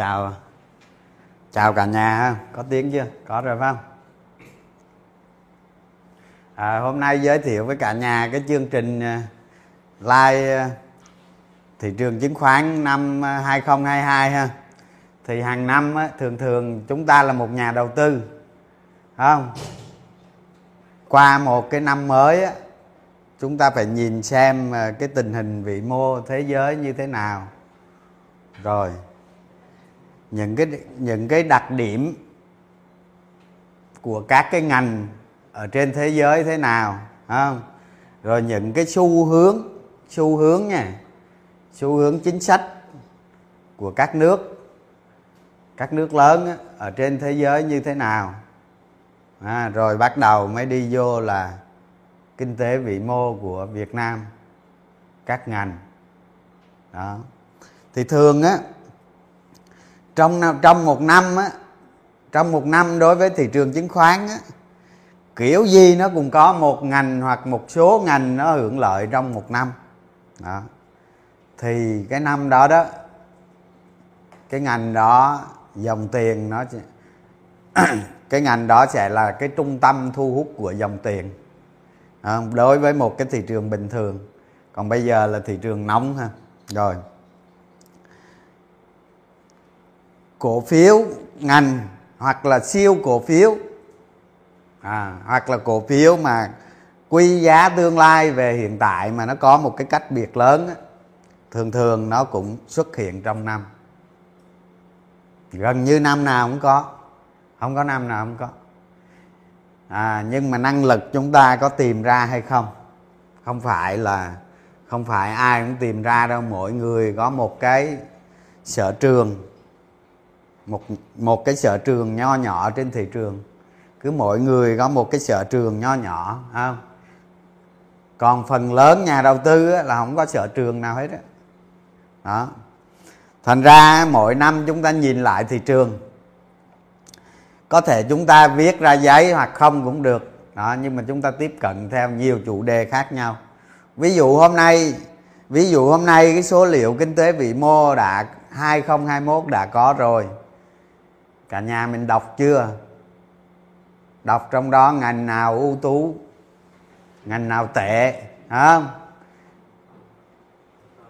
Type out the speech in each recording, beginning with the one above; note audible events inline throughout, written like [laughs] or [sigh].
chào. Chào cả nhà ha. Có tiếng chưa? Có rồi phải không? À, hôm nay giới thiệu với cả nhà cái chương trình à, live à, thị trường chứng khoán năm à, 2022 ha. Thì hàng năm á, thường thường chúng ta là một nhà đầu tư không? Qua một cái năm mới á, chúng ta phải nhìn xem cái tình hình vĩ mô thế giới như thế nào. Rồi những cái những cái đặc điểm của các cái ngành ở trên thế giới thế nào không? Rồi những cái xu hướng xu hướng nha xu hướng chính sách của các nước các nước lớn á, ở trên thế giới như thế nào. À, rồi bắt đầu mới đi vô là kinh tế vĩ mô của Việt Nam các ngành. Đó. Thì thường á trong trong một năm á trong một năm đối với thị trường chứng khoán á kiểu gì nó cũng có một ngành hoặc một số ngành nó hưởng lợi trong một năm. Đó. Thì cái năm đó đó cái ngành đó dòng tiền nó [clears throat] cái ngành đó sẽ là cái trung tâm thu hút của dòng tiền. À, đối với một cái thị trường bình thường. Còn bây giờ là thị trường nóng ha. Rồi. Cổ phiếu ngành hoặc là siêu cổ phiếu. À, hoặc là cổ phiếu mà quy giá tương lai về hiện tại mà nó có một cái cách biệt lớn á, thường thường nó cũng xuất hiện trong năm. Gần như năm nào cũng có. Không có năm nào không có. À, nhưng mà năng lực chúng ta có tìm ra hay không? Không phải là không phải ai cũng tìm ra đâu. Mỗi người có một cái sở trường một một cái sở trường nho nhỏ trên thị trường. Cứ mỗi người có một cái sở trường nho nhỏ không? Còn phần lớn nhà đầu tư là không có sở trường nào hết đó, đó. thành ra mỗi năm chúng ta nhìn lại thị trường. Có thể chúng ta viết ra giấy hoặc không cũng được. Đó nhưng mà chúng ta tiếp cận theo nhiều chủ đề khác nhau. Ví dụ hôm nay ví dụ hôm nay cái số liệu kinh tế vĩ mô đã 2021 đã có rồi cả nhà mình đọc chưa? Đọc trong đó ngành nào ưu tú? Ngành nào tệ? Không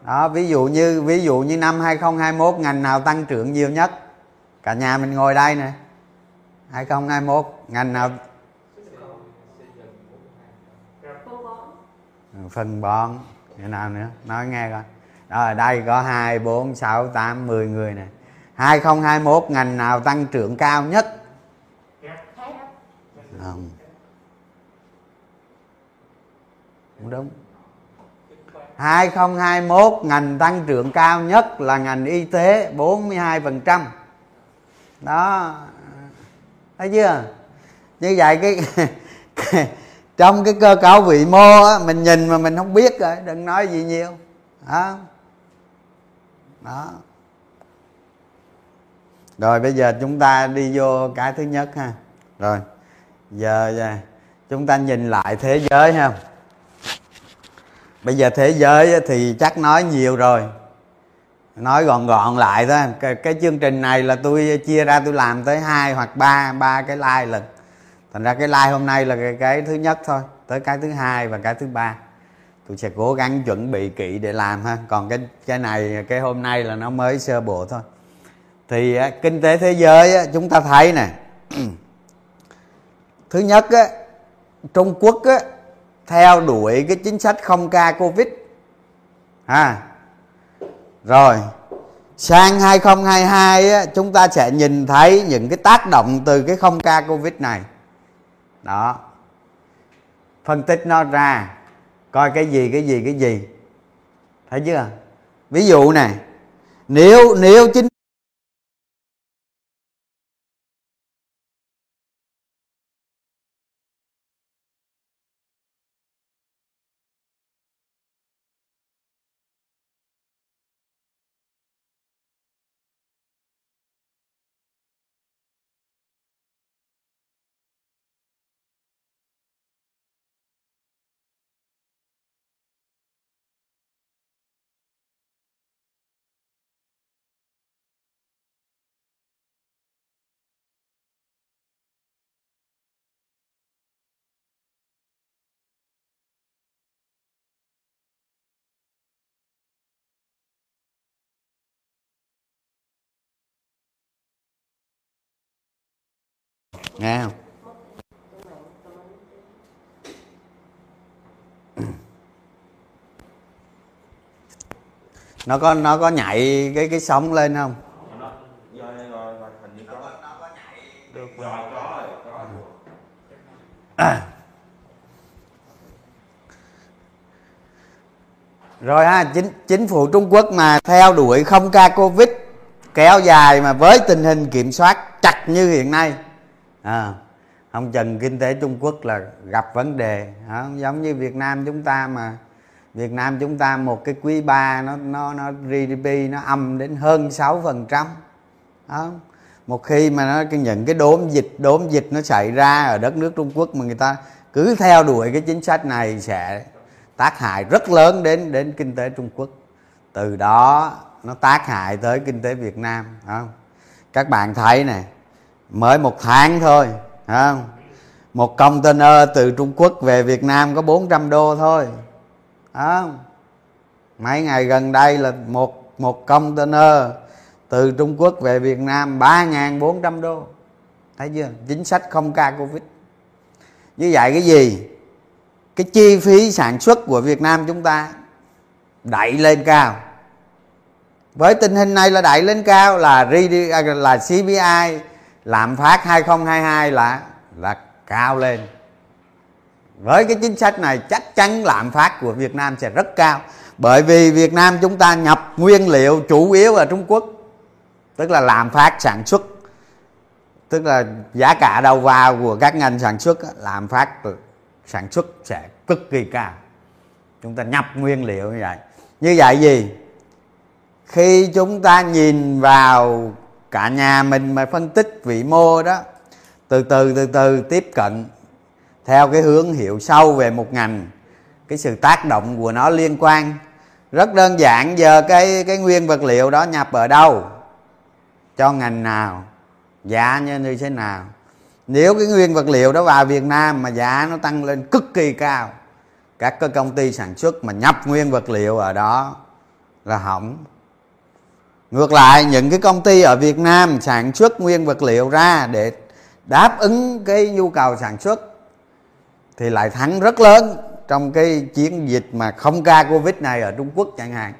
đó, ví dụ như, ví dụ như năm 2021 ngành nào tăng trưởng nhiều nhất? Cả nhà mình ngồi đây nè. 2021 ngành nào? Phân bón. Như nào nữa? Nói nghe coi. Rồi đây có hai, bốn, sáu, tám, mười người nè. 2021 ngành nào tăng trưởng cao nhất? Không. Không đúng. 2021 ngành tăng trưởng cao nhất là ngành y tế 42% đó. Thấy chưa? Như vậy cái, [laughs] trong cái cơ cấu vị mô á, mình nhìn mà mình không biết rồi đừng nói gì nhiều. Đó đó rồi bây giờ chúng ta đi vô cái thứ nhất ha. Rồi giờ, giờ chúng ta nhìn lại thế giới ha. Bây giờ thế giới thì chắc nói nhiều rồi. Nói gọn gọn lại thôi. Cái, cái chương trình này là tôi chia ra tôi làm tới hai hoặc ba ba cái like lần. Thành ra cái like hôm nay là cái, cái thứ nhất thôi tới cái thứ hai và cái thứ ba. Tôi sẽ cố gắng chuẩn bị kỹ để làm ha. Còn cái cái này cái hôm nay là nó mới sơ bộ thôi thì à, kinh tế thế giới chúng ta thấy nè. Thứ nhất trung quốc theo đuổi cái chính sách không ca covid. À rồi sang 2022 á, chúng ta sẽ nhìn thấy những cái tác động từ cái không ca covid này. Đó. Phân tích nó ra coi cái gì cái gì cái gì. Thấy chưa? Ví dụ này nếu nếu chính nghe không? Nó có nó có nhảy cái cái sóng lên không? Rồi ha, chính chính phủ Trung Quốc mà theo đuổi không ca Covid, kéo dài mà với tình hình kiểm soát chặt như hiện nay à, không chừng kinh tế Trung Quốc là gặp vấn đề. À, giống như Việt Nam chúng ta mà Việt Nam chúng ta một cái quý ba nó nó nó GDP nó âm đến hơn 6 phần trăm. Một khi mà nó những cái đốm dịch đốm dịch nó xảy ra ở đất nước Trung Quốc mà người ta cứ theo đuổi cái chính sách này sẽ tác hại rất lớn đến đến kinh tế Trung Quốc. Từ đó nó tác hại tới kinh tế Việt Nam. Không các bạn thấy này mới một tháng thôi không? Một container từ Trung Quốc về Việt Nam có 400 đô thôi không? Mấy ngày gần đây là một một container từ Trung Quốc về Việt Nam 3.400 đô. Thấy chưa? Chính sách không ca Covid. Như vậy cái gì? Cái chi phí sản xuất của Việt Nam chúng ta đẩy lên cao. Với tình hình này là đẩy lên cao là là CPI lạm phát 2022 là là cao lên. Với cái chính sách này, chắc chắn lạm phát của Việt Nam sẽ rất cao. Bởi vì Việt Nam chúng ta nhập nguyên liệu chủ yếu ở Trung Quốc, tức là lạm phát sản xuất, tức là giá cả đầu vào của các ngành sản xuất lạm phát sản xuất sẽ cực kỳ cao. Chúng ta nhập nguyên liệu như vậy. Như vậy gì? Khi chúng ta nhìn vào cả nhà mình mà phân tích vĩ mô đó, từ từ từ từ tiếp cận. Theo cái hướng hiểu sâu về một ngành, cái sự tác động của nó liên quan. Rất đơn giản, giờ cái cái nguyên vật liệu đó nhập ở đâu? Cho ngành nào? Giá như thế nào? Nếu cái nguyên vật liệu đó vào Việt Nam mà giá nó tăng lên cực kỳ cao, các cái công ty sản xuất mà nhập nguyên vật liệu ở đó là hỏng ngược lại, những cái công ty ở Việt Nam sản xuất nguyên vật liệu ra để đáp ứng cái nhu cầu sản xuất thì lại thắng rất lớn trong cái chiến dịch mà không ca Covid này ở Trung Quốc chẳng hạn.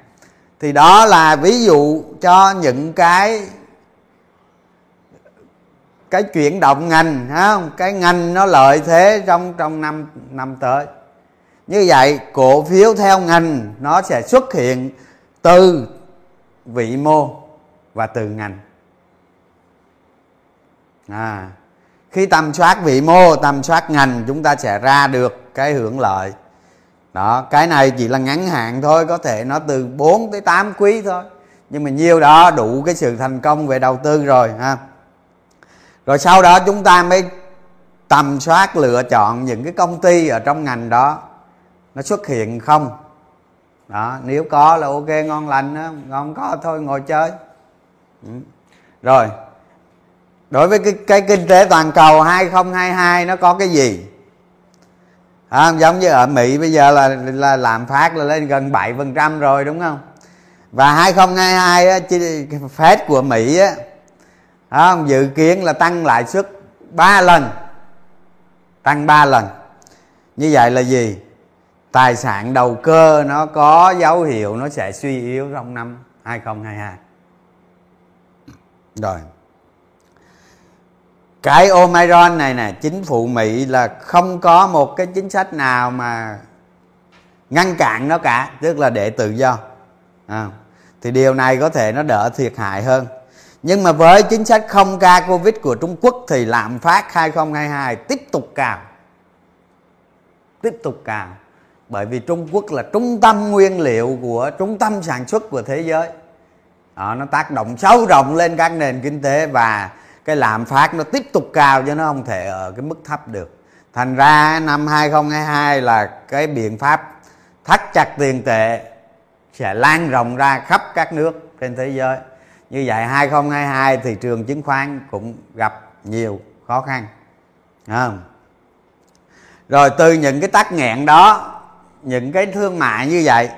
Thì đó là ví dụ cho những cái cái chuyển động ngành không? Cái ngành nó lợi thế trong trong năm năm tới. Như vậy, cổ phiếu theo ngành nó sẽ xuất hiện từ vị mô và từ ngành. À khi tầm soát vị mô, tầm soát ngành, chúng ta sẽ ra được cái hưởng lợi. Đó, cái này chỉ là ngắn hạn thôi, có thể nó từ 4 tới 8 quý thôi. Nhưng mà nhiều đó đủ cái sự thành công về đầu tư rồi, ha. Rồi sau đó chúng ta mới tầm soát lựa chọn những cái công ty ở trong ngành đó. Nó xuất hiện không? Đó nếu có là ok ngon lành đó ngon có thôi ngồi chơi. Ừ. rồi đối với cái, cái kinh tế toàn cầu 2022 nó có cái gì? À, giống như ở Mỹ bây giờ là là lạm phát là lên gần 7% rồi đúng không? Và 2022 á, Fed của Mỹ á, không? dự kiến là tăng lãi suất 3 lần. Tăng 3 lần. Như vậy là gì? Tài sản đầu cơ nó có dấu hiệu nó sẽ suy yếu trong năm 2022 rồi. Cái Omicron này nè chính phủ Mỹ là không có một cái chính sách nào mà ngăn cản nó cả tức là để tự do. À, thì điều này có thể nó đỡ thiệt hại hơn. Nhưng mà với chính sách không ca Covid của Trung Quốc thì lạm phát 2022 tiếp tục cao. Tiếp tục cao bởi vì Trung Quốc là trung tâm nguyên liệu của trung tâm sản xuất của thế giới. Đó, nó tác động sâu rộng lên các nền kinh tế và cái lạm phát nó tiếp tục cao cho nó không thể ở cái mức thấp được. Thành ra năm 2022 là cái biện pháp thắt chặt tiền tệ sẽ lan rộng ra khắp các nước trên thế giới. Như vậy 2022 thị trường chứng khoán cũng gặp nhiều khó khăn. Không? rồi từ những cái tắc nghẹn đó những cái thương mại như vậy,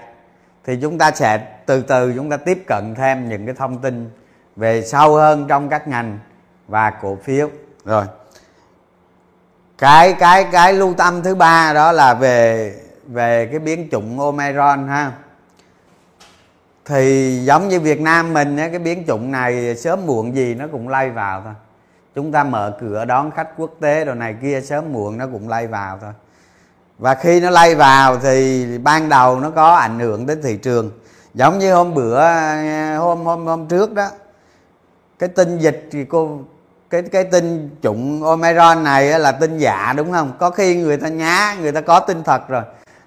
thì chúng ta sẽ từ từ chúng ta tiếp cận thêm những cái thông tin về sâu hơn trong các ngành và cổ phiếu. Rồi. Cái cái cái lưu tâm thứ ba đó là về về cái biến chủng omicron ha. Thì giống như Việt Nam mình cái biến chủng này sớm muộn gì nó cũng lây vào thôi. Chúng ta mở cửa đón khách quốc tế rồi này kia sớm muộn nó cũng lây vào thôi và khi nó lay vào thì ban đầu nó có ảnh hưởng đến thị trường. Giống như hôm bữa, hôm hôm hôm trước đó, cái tin dịch thì cô, cái cái tin chủng Omicron này là tin giả, đúng không? Có khi người ta nhá, người ta có tin thật rồi.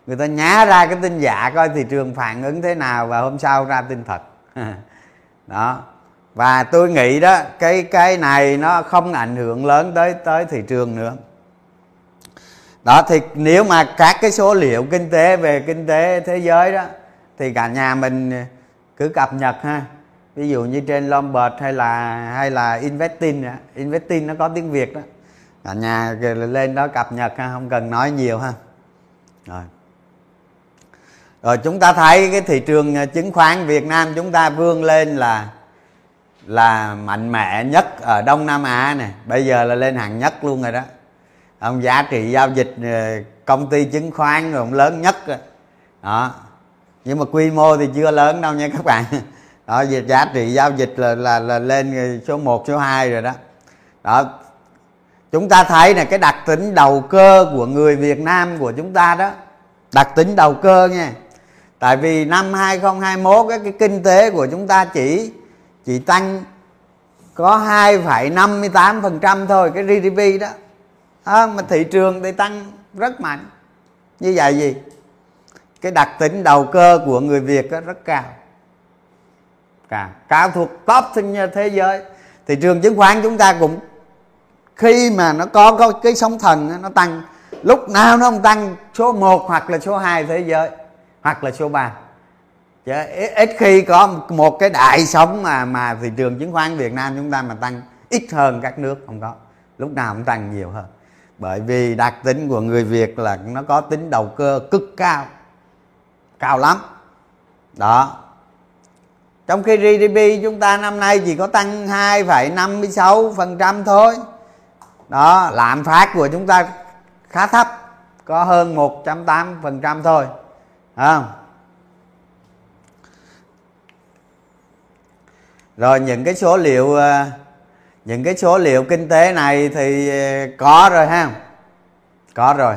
Người ta nhá ra cái tin giả coi thị trường phản ứng thế nào và hôm sau ra tin thật. [laughs] Đó. Và tôi nghĩ đó, cái cái này nó không ảnh hưởng lớn tới tới thị trường nữa đó, thì nếu mà các cái số liệu kinh tế về kinh tế thế giới đó, thì cả nhà mình ờ, cứ cập nhật ha. Ví dụ như trên Lombard hay là hay là Investing Investing nó có tiếng Việt đó. Cả nhà lên đó cập nhật ha, không cần nói nhiều ha. Rồi. Rồi chúng ta thấy cái thị trường ờ, chứng khoán Việt Nam chúng ta vươn lên là là mạnh mẽ nhất ở Đông Nam Á này bây giờ là lên hàng nhất luôn rồi đó ông giá trị giao dịch ờ, công ty chứng khoán rồi ông lớn nhất đó. Nhưng mà quy mô thì chưa lớn đâu nha các bạn. Đó việc giá trị giao dịch là là, là lên số 1, số 2 rồi đó. Đó. Chúng ta thấy là cái đặc tính đầu cơ của người Việt Nam của chúng ta đó. Đặc tính đầu cơ nha. Tại vì năm 2021 cái, cái kinh tế của chúng ta chỉ chỉ tăng có 2,58% thôi cái GDP đó à, mà thị trường thì tăng rất mạnh. Như vậy gì? Cái đặc tính đầu cơ của người việt đó rất cao. Cao. Cao thuộc top thế giới. Thị trường chứng khoán chúng ta cũng khi mà nó có, có cái sóng thần nó tăng lúc nào nó không tăng số 1 hoặc là số 2 thế giới hoặc là số 3 chứ ít khi có một cái đại sóng mà mà thị trường chứng khoán Việt Nam chúng ta mà tăng ít hơn các nước không có. Lúc nào cũng tăng nhiều hơn bởi vì đặc tính của người Việt là nó có tính đầu cơ cực cao cao lắm. Đó. Trong khi GDP chúng ta năm nay chỉ có tăng 2,56% thôi. Đó lạm phát của chúng ta khá thấp có hơn 108% thôi. À. rồi những cái số liệu ờ, những cái số liệu kinh tế này thì ờ, có rồi ha. Có rồi.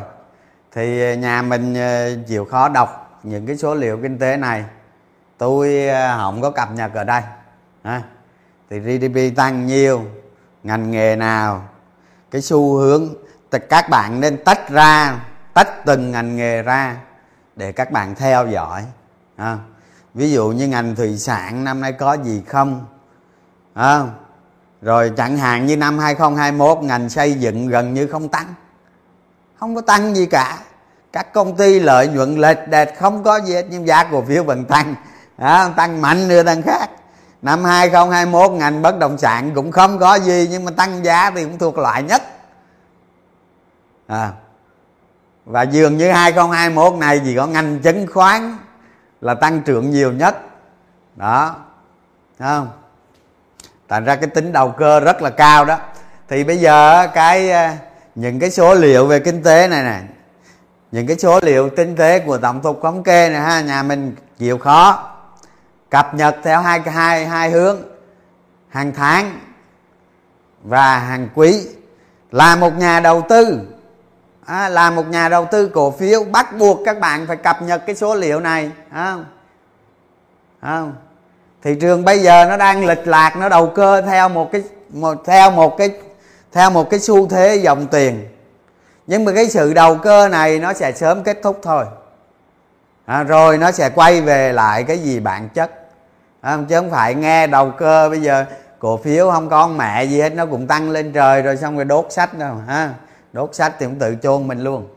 Thì ờ, nhà mình ờ, chịu khó đọc những cái số liệu kinh tế này. Tôi không có cập nhật ở đây ha. thì GDP tăng nhiều ngành nghề nào cái xu hướng thì các bạn nên tách ra tách từng ngành nghề ra để các bạn theo dõi ha. Ví dụ như ngành thủy sản năm nay có gì không à, rồi chẳng hạn như năm 2021 ngành xây dựng gần như không tăng. Không có tăng gì cả. Các công ty lợi nhuận lệch đệt không có gì hết nhưng giá cổ phiếu vẫn tăng. Đó, tăng mạnh nữa tăng khác. Năm 2021 ngành bất động sản cũng không có gì nhưng mà tăng giá thì cũng thuộc loại nhất. À, và dường như 2021 này chỉ có ngành chứng khoán là tăng trưởng nhiều nhất. Đó. Thấy không? Thành ra cái tính đầu cơ rất là cao đó. Thì bây giờ cái à, những cái số liệu về kinh tế này nè những cái số liệu kinh tế của tổng cục thống kê này ha nhà mình chịu khó. Cập nhật theo hai hai hai hướng hàng tháng và hàng quý. Là một nhà đầu tư à, là một nhà đầu tư cổ phiếu bắt buộc các bạn phải cập nhật cái số liệu này không? Không? Thị trường bây giờ nó đang lịch lạc nó đầu cơ theo một cái một theo một cái theo một cái xu thế dòng tiền. Nhưng mà cái sự đầu cơ này nó sẽ sớm kết thúc thôi. À, rồi nó sẽ quay về lại cái gì bản chất. À, chứ không phải nghe đầu cơ bây giờ cổ phiếu không có mẹ gì hết nó cũng tăng lên trời rồi xong rồi đốt sách đâu ha. Đốt sách thì cũng tự chôn mình luôn.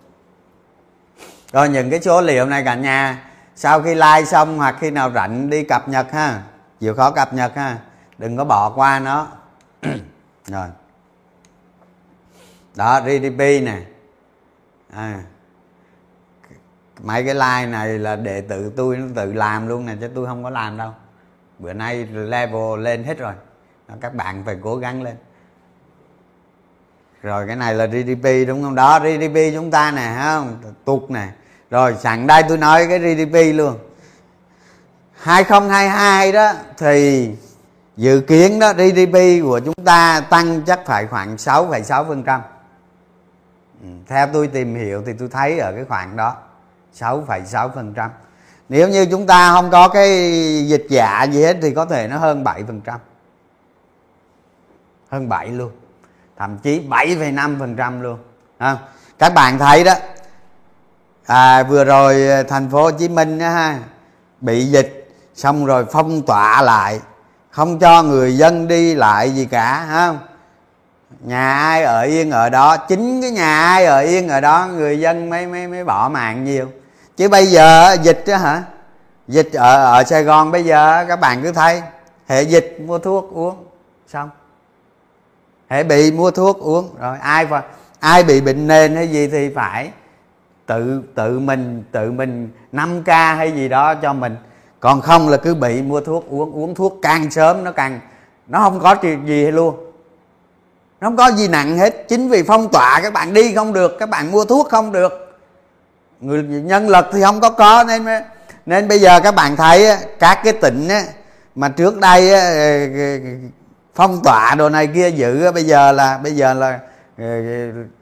Rồi những cái số liệu này cả nhà sau khi like xong hoặc khi nào rảnh đi cập nhật ha chịu khó cập nhật ha. Đừng có bỏ qua nó. [clears throat] Rồi. Đó GDP nè. À. mấy cái like này là đệ tự tôi nó tự làm luôn nè chứ tôi không có làm đâu. Bữa nay level lên hết rồi. Đó, các bạn phải cố gắng lên. Rồi cái này là GDP đúng không? Đó GDP chúng ta nè không? Tụt nè. Rồi sẵn đây tôi nói cái GDP luôn. 2022 đó thì dự kiến đó GDP của chúng ta tăng chắc phải khoảng 6,6%. Ừ, theo tôi tìm hiểu thì tôi thấy ở cái khoảng đó 6,6%. nếu như chúng ta không có cái dịch dạ gì hết thì có thể nó hơn 7%, hơn 7 luôn thậm chí 7,5% luôn à, các bạn thấy đó à, vừa rồi thành phố Hồ Chí Minh đó, ha bị dịch xong rồi phong tỏa lại. Không cho người dân đi lại gì cả, ha? Nhà ai ở yên ở đó? Chính cái nhà ai ở yên ở đó, người dân mới mới mới bỏ mạng nhiều. Chứ bây giờ dịch đó hả? Dịch ở ở sài gòn bây giờ các bạn cứ thấy, hệ dịch mua thuốc uống, xong. Hệ bị mua thuốc uống, rồi ai phải ai bị bệnh nền hay gì thì phải tự tự mình tự mình 5 k hay gì đó cho mình còn không là cứ bị mua thuốc, uống uống thuốc càng sớm nó càng, nó không có chuyện gì luôn. Nó không có gì nặng hết, chính vì phong tỏa các bạn đi không được, các bạn mua thuốc không được. Người nhân lực thì không có có, nên nên bây giờ các bạn thấy các cái tỉnh mà trước đây ờ, ờ, phong tỏa đồ này kia giữ bây giờ là, bây giờ là ờ,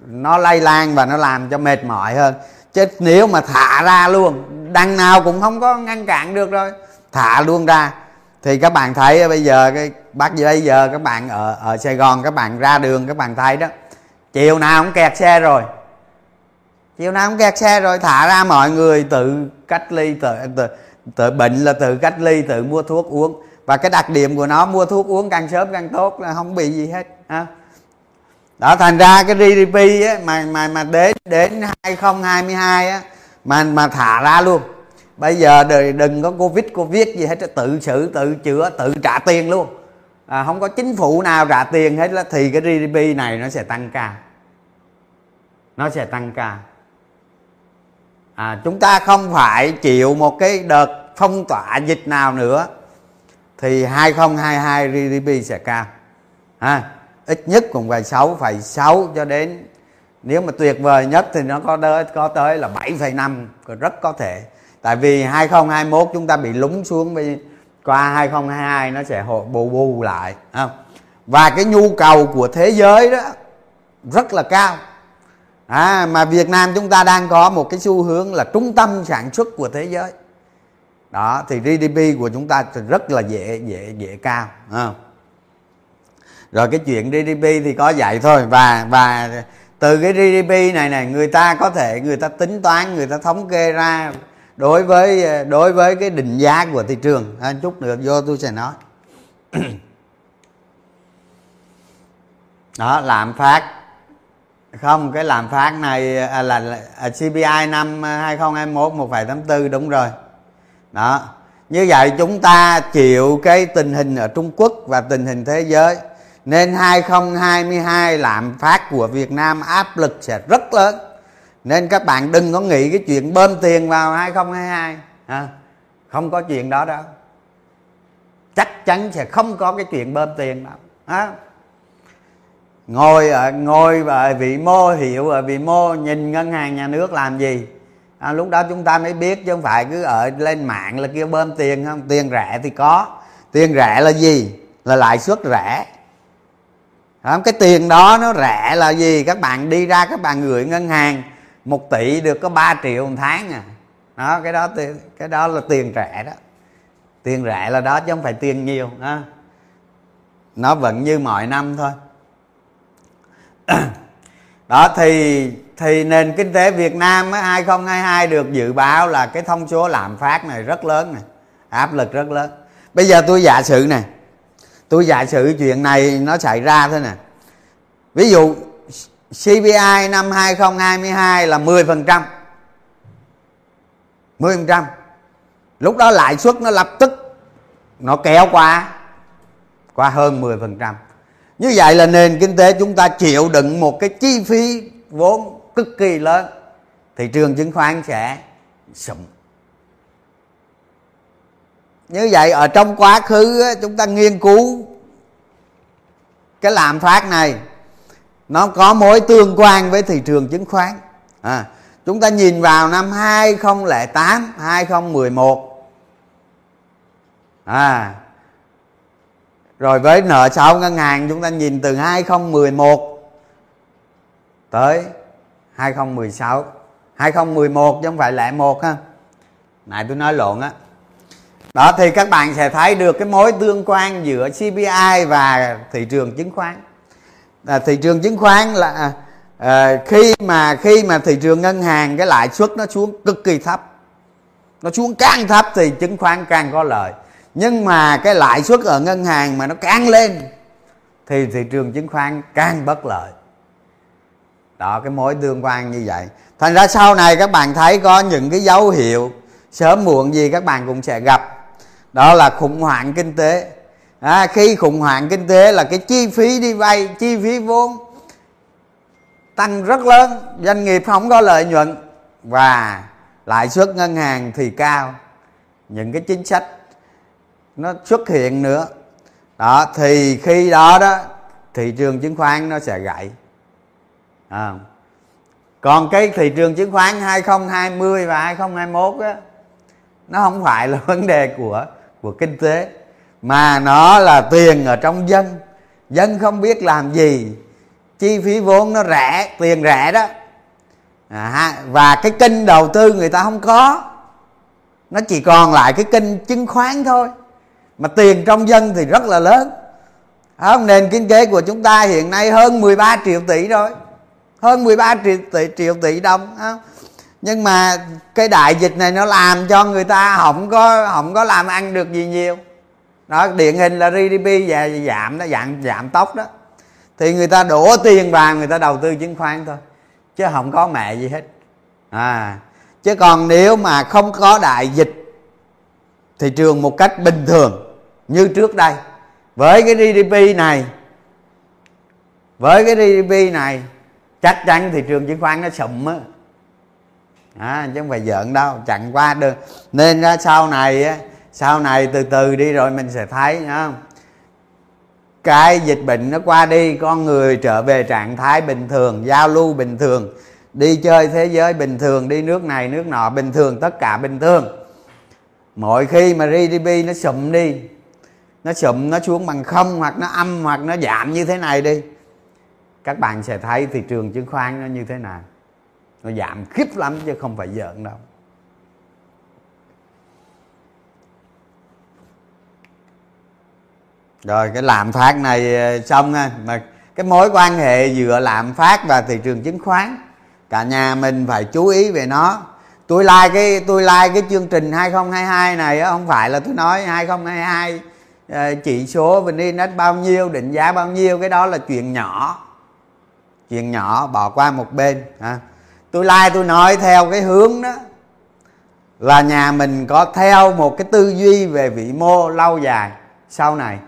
nó lây lan và nó làm cho mệt mỏi hơn chứ nếu mà thả ra luôn. Đằng nào cũng không có ngăn cản được rồi. Thả luôn ra. Thì các bạn thấy bây giờ cái bác bây giờ các bạn ở ở Sài Gòn các bạn ra đường các bạn thấy đó. Chiều nào cũng kẹt xe rồi. Chiều nào cũng kẹt xe rồi. Thả ra mọi người tự cách ly tự, tự, tự bệnh là tự cách ly tự mua thuốc uống. Và cái đặc điểm của nó mua thuốc uống càng sớm càng tốt là không bị gì hết ha? Đó thành ra cái GDP á, mà mà mà đến đến 2022 á mà mà thả ra luôn. Bây giờ đời đừng có covid covid gì hết tự xử tự chữa tự trả tiền luôn. À, không có chính phủ nào trả tiền hết là thì cái GDP này nó sẽ tăng cao nó sẽ tăng cao à, chúng ta không phải chịu một cái đợt phong tỏa dịch nào nữa thì 2022 GDP sẽ cao. Ha? Ít nhất cũng phải 6,6 cho đến nếu mà tuyệt vời nhất thì nó có tới có tới là 7,5 rất có thể tại vì 2021 chúng ta bị lúng xuống qua 2022 nó sẽ bù bù lại không? và cái nhu cầu của thế giới đó rất là cao à, mà Việt Nam chúng ta đang có một cái xu hướng là trung tâm sản xuất của thế giới đó thì GDP của chúng ta rất là dễ dễ dễ cao không? Rồi cái chuyện GDP thì có vậy thôi. Và và từ cái GDP này này người ta có thể người ta tính toán người ta thống kê ra đối với đối với cái định giá của thị trường. À, chút nữa vô tôi sẽ nói. Đó lạm phát. Không cái lạm phát này à, là, là à, CPI năm à, 2021 1,84 đúng rồi. Đó. Như vậy chúng ta chịu cái tình hình ở Trung Quốc và tình hình thế giới nên 2022 lạm phát của Việt Nam áp lực sẽ rất lớn. Nên các bạn đừng có nghĩ cái chuyện bơm tiền vào 2022 à, không có chuyện đó đâu. Chắc chắn sẽ không có cái chuyện bơm tiền đâu à. ngồi ở ngồi ở vị mô hiểu ở vị mô nhìn ngân hàng nhà nước làm gì? À, lúc đó chúng ta mới biết chứ không phải cứ ở lên mạng là kêu bơm tiền không? Tiền rẻ thì có. Tiền rẻ là gì? Là lãi suất rẻ không? cái tiền đó nó rẻ là gì các bạn đi ra, các bạn gửi ngân hàng, một tỷ được có 3 triệu một tháng à đó, cái đó cái đó là tiền rẻ đó tiền rẻ là đó chứ không phải tiền nhiều đó. nó vẫn như mọi năm thôi [clears throat] đó, thì thì nền kinh tế Việt Nam 2022 được dự báo là cái thông số lạm phát này rất lớn này, áp lực rất lớn bây giờ tôi giả sử này tôi giả sử chuyện này nó xảy ra thế nè. Ví dụ CPI năm 2022 là 10% 10% lúc đó lãi suất nó lập tức nó kéo qua qua hơn 10% như vậy là nền kinh tế chúng ta chịu đựng một cái chi phí vốn cực kỳ lớn. Thị trường chứng khoán sẽ sụp như vậy ở trong quá khứ chúng ta nghiên cứu cái lạm phát này. Nó có mối tương quan với thị trường chứng khoán. À, chúng ta nhìn vào năm 2008 2011 à rồi với nợ xấu ngân hàng chúng ta nhìn từ 2011 tới 2016 2011 chứ không phải lẻ một ha. Này tôi nói lộn á đó thì các bạn sẽ thấy được cái mối tương quan giữa CPI và thị trường chứng khoán. À, thị trường chứng khoán là à, à, khi mà khi mà thị trường ngân hàng cái lãi suất nó xuống cực kỳ thấp nó xuống càng thấp thì chứng khoán càng có lợi. Nhưng mà cái lãi suất ở ngân hàng mà nó càng lên thì thị trường chứng khoán càng bất lợi. Đó cái mối tương quan như vậy. Thành ra sau này các bạn thấy có những cái dấu hiệu sớm muộn gì các bạn cũng sẽ gặp đó là khủng hoảng kinh tế. À, khi khủng hoảng kinh tế là cái chi phí đi vay chi phí vốn tăng rất lớn doanh nghiệp không có lợi nhuận và lãi suất ngân hàng thì cao. Những cái chính sách nó xuất hiện nữa. Đó thì khi đó đó thị trường chứng khoán nó sẽ gãy. À. còn cái thị trường chứng khoán 2020 và 2021 á nó không phải là [laughs] vấn đề của của kinh tế mà nó là tiền ở trong dân. Dân không biết làm gì chi phí vốn nó rẻ tiền rẻ đó. À, và cái kênh đầu tư người ta không có. Nó chỉ còn lại cái kênh chứng khoán thôi mà tiền trong dân thì rất là lớn. Không nền kinh tế của chúng ta hiện nay hơn 13 triệu tỷ rồi. Hơn 13 triệu tỷ, triệu tỷ đồng không? Nhưng mà cái đại dịch này nó làm cho người ta không có không có làm ăn được gì nhiều. Đó, điển hình là GDP và giảm nó giảm giảm tốc đó. Thì người ta đổ tiền vào, người ta đầu tư chứng khoán thôi, chứ không có mẹ gì hết. À chứ còn nếu mà không có đại dịch thị trường một cách bình thường, như trước đây, với cái GDP này, với cái GDP này, chắc chắn thị trường chứng khoán nó sụm á à, chứ không phải giỡn đâu chặn qua được. Nên ra sau này sau này từ từ đi rồi mình sẽ thấy không cái dịch bệnh nó qua đi con người trở về trạng thái bình thường giao lưu bình thường đi chơi thế giới bình thường đi nước này nước nọ bình thường tất cả bình thường. Mỗi khi mà GDP nó sụm đi nó sụm nó xuống bằng không hoặc nó âm hoặc nó giảm như thế này đi các bạn sẽ thấy thị trường chứng khoán nó như thế nào nó giảm khiếp lắm chứ không phải giỡn đâu. Rồi, cái lạm phát này ờ, xong nha mà cái mối quan hệ giữa lạm phát và thị trường chứng khoán, cả nhà mình phải chú ý về nó. Tôi like cái, tôi like cái chương trình 2022 này không phải là tôi nói 2022 ờ, chỉ số vn index bao nhiêu, định giá bao nhiêu, cái đó là chuyện nhỏ. Chuyện nhỏ bỏ qua một bên, ha tôi like tôi nói theo cái hướng đó. Là nhà mình có theo một cái tư duy về vĩ mô lâu dài sau này.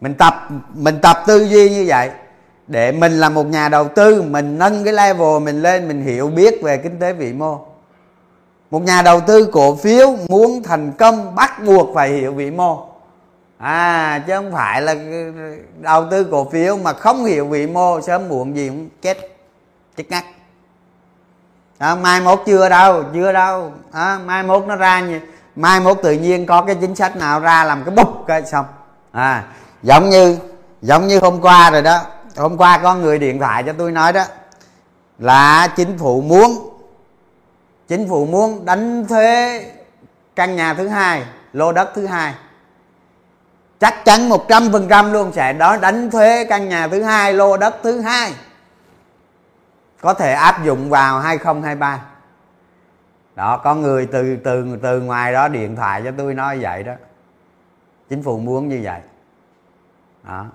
Mình tập mình tập tư duy như vậy để mình là một nhà đầu tư, mình nâng cái level mình lên, mình hiểu biết về kinh tế vĩ mô. Một nhà đầu tư cổ phiếu muốn thành công bắt buộc phải hiểu vĩ mô. À chứ không phải là đầu tư cổ phiếu mà không hiểu vĩ mô sớm muộn gì cũng chết chết ngắt à, mai mốt chưa đâu chưa đâu. À, mai mốt nó ra mai mốt tự nhiên có cái chính sách nào ra làm cái bút cái xong. À giống như giống như hôm qua rồi đó. Hôm qua có người điện thoại cho tôi nói đó là chính phủ muốn chính phủ muốn đánh thuế căn nhà thứ hai lô đất thứ hai. Chắc chắn một trăm phần trăm luôn sẽ đó đánh thuế căn nhà thứ hai lô đất thứ hai có thể áp dụng vào 2023 đó, có người từ từ từ ngoài đó điện thoại cho tôi nói vậy đó. Chính phủ muốn như vậy. Đó.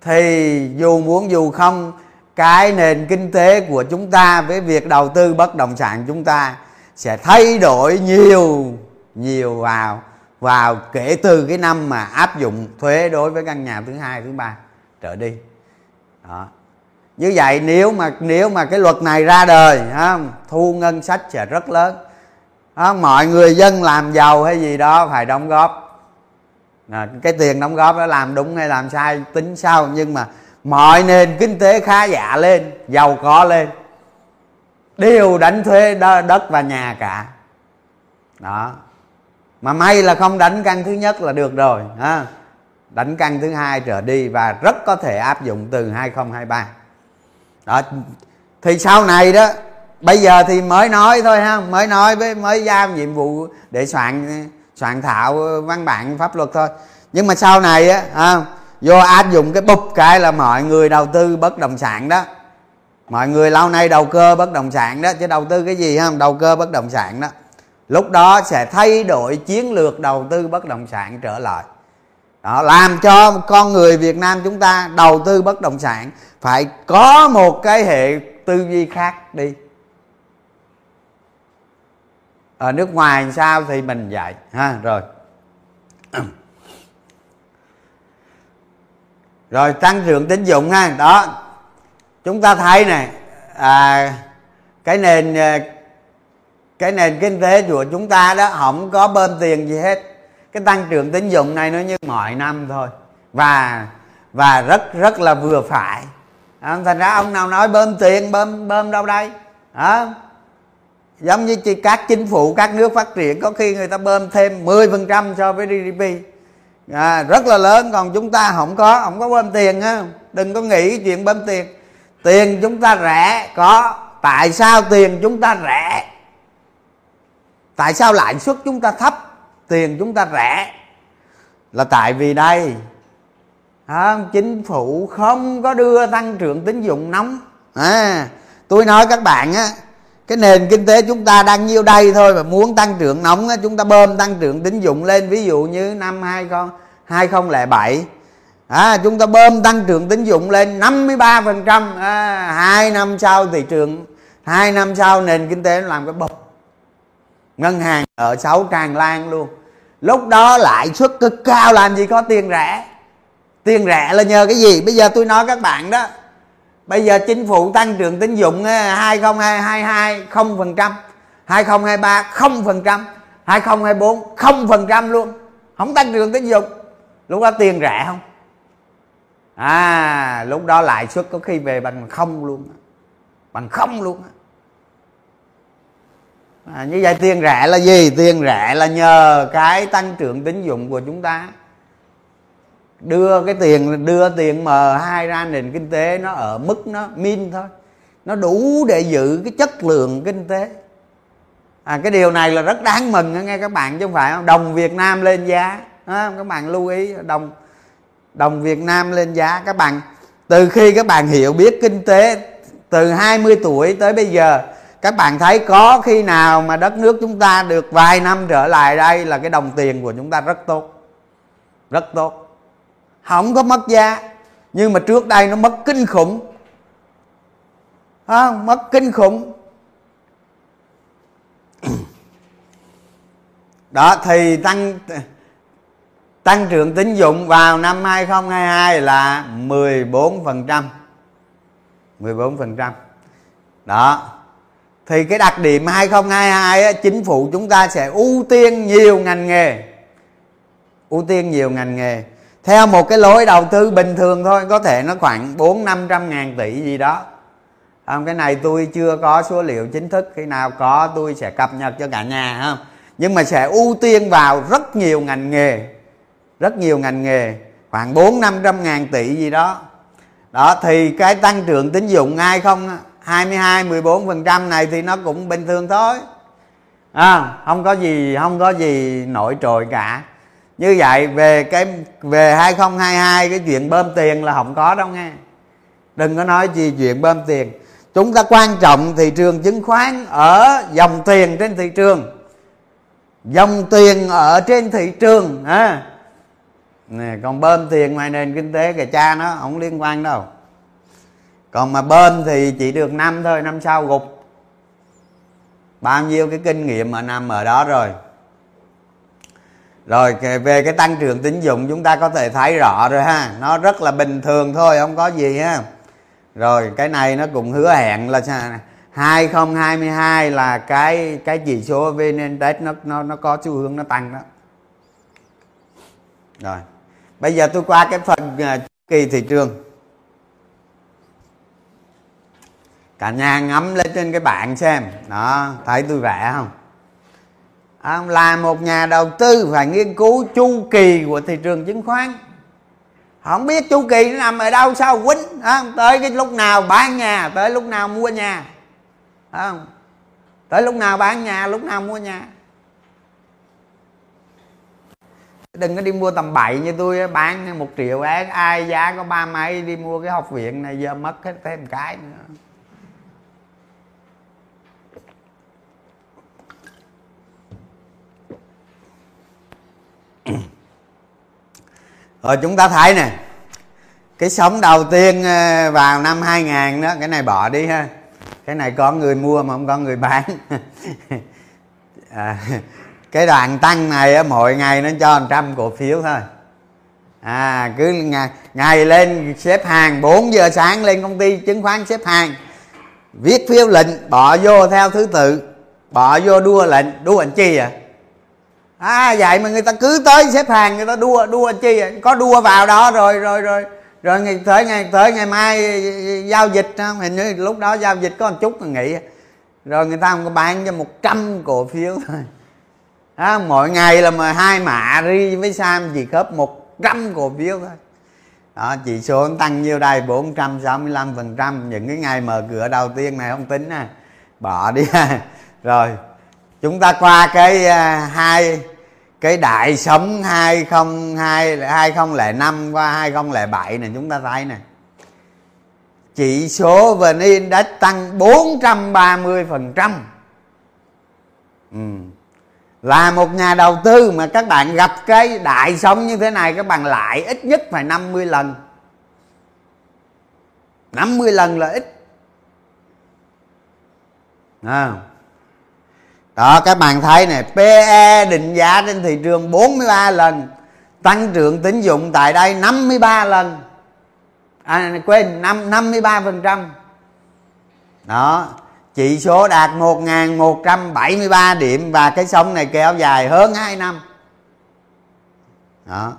thì dù muốn dù không, cái nền kinh tế của chúng ta với việc đầu tư bất động sản chúng ta sẽ thay đổi nhiều nhiều vào vào kể từ cái năm mà áp dụng thuế đối với căn nhà thứ hai, thứ ba trở đi. Đó như vậy nếu mà nếu mà cái luật này ra đời không thu ngân sách sẽ rất lớn. Không? mọi người dân làm giàu hay gì đó phải đóng góp. À, cái tiền đóng góp đó làm đúng hay làm sai tính sau nhưng mà mọi nền kinh tế khá giả lên giàu có lên. Đều đánh thuế đất và nhà cả. Đó. Mà may là không đánh căn thứ nhất là được rồi ha. Đánh căn thứ hai trở đi và rất có thể áp dụng từ 2023 đó thì sau này đó bây giờ thì mới nói thôi ha mới nói với mới giao nhiệm vụ để soạn soạn thảo văn bản pháp luật thôi. Nhưng mà sau này á à, vô áp dụng cái bụp cái là mọi người đầu tư bất động sản đó. Mọi người lâu nay đầu cơ bất động sản đó chứ đầu tư cái gì không đầu cơ bất động sản đó. Lúc đó sẽ thay đổi chiến lược đầu tư bất động sản trở lại đó làm cho con người việt nam chúng ta đầu tư bất động sản phải có một cái hệ tư duy khác đi. Ở nước ngoài sao thì mình dạy ha rồi. [clears throat] Rồi tăng trưởng tín dụng ha đó. Chúng ta thấy này à, cái nền à, cái nền kinh tế của chúng ta đó không có bơm tiền gì hết cái tăng trưởng tín dụng này nó như mọi năm thôi. Và và rất rất là vừa phải. À, thành ra ông nào nói bơm tiền bơm bơm đâu đây? À, giống như các chính phủ các nước phát triển có khi người ta bơm thêm 10% so với GDP à, rất là lớn còn chúng ta không có không có bơm tiền á đừng có nghĩ chuyện bơm tiền. Tiền chúng ta rẻ có. Tại sao tiền chúng ta rẻ? Tại sao lãi suất chúng ta thấp? Tiền chúng ta rẻ. Là tại vì đây à, chính phủ không có đưa tăng trưởng tín dụng nóng. À, tôi nói các bạn á cái nền kinh tế chúng ta đang nhiêu đây thôi mà muốn tăng trưởng nóng á, chúng ta bơm tăng trưởng tín dụng lên ví dụ như năm 2007 à, chúng ta bơm tăng trưởng tín dụng lên 53 phần trăm. À, hai năm sau thị trường hai năm sau nền kinh tế nó làm cái bộc ngân hàng ở sáu tràn lan luôn. Lúc đó lãi suất cực cao, làm gì có tiền rẻ. Tiền rẻ là nhờ cái gì? Bây giờ tôi nói các bạn đó. Bây giờ chính phủ tăng trưởng tín dụng ờ, 2022 không phần trăm. 2023 không phần trăm. 2024 không phần trăm luôn. Không tăng trưởng tín dụng. Lúc đó tiền rẻ không? À lúc đó lãi suất có khi về bằng không luôn. Bằng không luôn à, như vậy tiền rẻ là gì? Tiền rẻ là nhờ cái tăng trưởng tín dụng của chúng ta. Đưa cái tiền đưa tiền m hai ra nền kinh tế nó ở mức nó min thôi. Nó đủ để giữ cái chất lượng kinh tế. À, cái điều này là rất đáng mừng nghe các bạn chứ không phải không? Đồng việt nam lên giá à, các bạn lưu ý đồng đồng việt nam lên giá. Các bạn từ khi các bạn hiểu biết kinh tế từ 20 tuổi tới bây giờ các bạn thấy có khi nào mà đất nước chúng ta được vài năm trở lại đây là cái đồng tiền của chúng ta rất tốt? Rất tốt. Không có mất giá nhưng mà trước đây nó mất kinh khủng. À, mất kinh khủng. [clears throat] Đó thì tăng tăng trưởng tín dụng vào năm 2022 là 14% 14% đó thì cái đặc điểm 2022 á, chính phủ chúng ta sẽ ưu tiên nhiều ngành nghề. Ưu tiên nhiều ngành nghề. Theo một cái lối đầu tư bình thường thôi có thể nó khoảng bốn năm trăm ngàn tỷ gì đó. Không cái này tôi chưa có số liệu chính thức khi nào có tôi sẽ cập nhật cho cả nhà không nhưng mà sẽ ưu tiên vào rất nhiều ngành nghề. Rất nhiều ngành nghề. Khoảng bốn năm trăm ngàn tỷ gì đó. Đó thì cái tăng trưởng tín dụng ai không 22 14 phần trăm này thì nó cũng bình thường thôi. À, không có gì không có gì nổi trội cả. Như vậy về cái về 2022 cái chuyện bơm tiền là không có đâu nghe. Đừng có nói gì chuyện bơm tiền. Chúng ta quan trọng thị trường chứng khoán ở dòng tiền trên thị trường. Dòng tiền ở trên thị trường à. nè còn bơm tiền ngoài nền kinh tế kìa cha nó không liên quan đâu còn mà bên thì chỉ được năm thôi năm sau gục. Bao nhiêu cái kinh nghiệm mà nằm ở đó rồi. Rồi về cái tăng trưởng tín dụng chúng ta có thể thấy rõ rồi ha. Nó rất là bình thường thôi không có gì ha. Rồi cái này nó cũng hứa hẹn là 2022 là cái cái chỉ số VN Index nó nó nó có xu hướng nó tăng đó. Rồi. Bây giờ tôi qua cái phần uh, kỳ thị trường. Cả nhà ngắm lên trên cái bảng xem. Đó thấy tôi vẽ không? À, là một nhà đầu tư phải nghiên cứu chu kỳ của thị trường chứng khoán. Không biết chu kỳ nó nằm ở đâu sao quýnh à, tới cái lúc nào bán nhà tới lúc nào mua nhà à, tới lúc nào bán nhà lúc nào mua nhà. Đừng có đi mua tầm bậy như tôi bán một triệu ai giá có ba mấy đi mua cái học viện này giờ mất hết thêm cái nữa. Rồi chúng ta thấy nè cái sóng đầu tiên ờ, vào năm 2000 đó cái này bỏ đi ha. Cái này có người mua mà không có người bán. [laughs] À, cái đoạn tăng này á, mỗi ngày nó cho 100 cổ phiếu thôi. À cứ ngày, ngày lên xếp hàng 4 giờ sáng lên công ty chứng khoán xếp hàng viết phiếu lệnh bỏ vô theo thứ tự bỏ vô đua lệnh. Đua lệnh chi vậy? À vậy mà người ta cứ tới xếp hàng người ta đua đua chi có đua vào đó rồi rồi rồi rồi ngày tới ngày tới ngày mai giao dịch không hình như lúc đó giao dịch có một chút mà nghỉ. Rồi người ta không có bán cho 100 cổ phiếu thôi. À, mỗi ngày là mà hai mạ ri với sam chỉ khớp 100 cổ phiếu thôi. Đó chỉ số tăng nhiêu đây? 465 phần trăm. Những cái ngày mở cửa đầu tiên này không tính nè. Bỏ đi rồi chúng ta qua cái uh, hai cái đại sống 2002 2005 qua 2007 này chúng ta thấy nè. Chỉ số VN Index tăng 430 phần trăm. Ừ. là một nhà đầu tư mà các bạn gặp cái đại sống như thế này, các bạn lại ít nhất phải 50 lần. 50 lần là ít. À đó, các bạn thấy này PE định giá trên thị trường 43 lần, tăng trưởng tín dụng tại đây 53 lần. À quên, năm 53 phần trăm. Đó, chỉ số đạt 1.173 điểm và cái sông này kéo dài hơn 2 năm. Đó,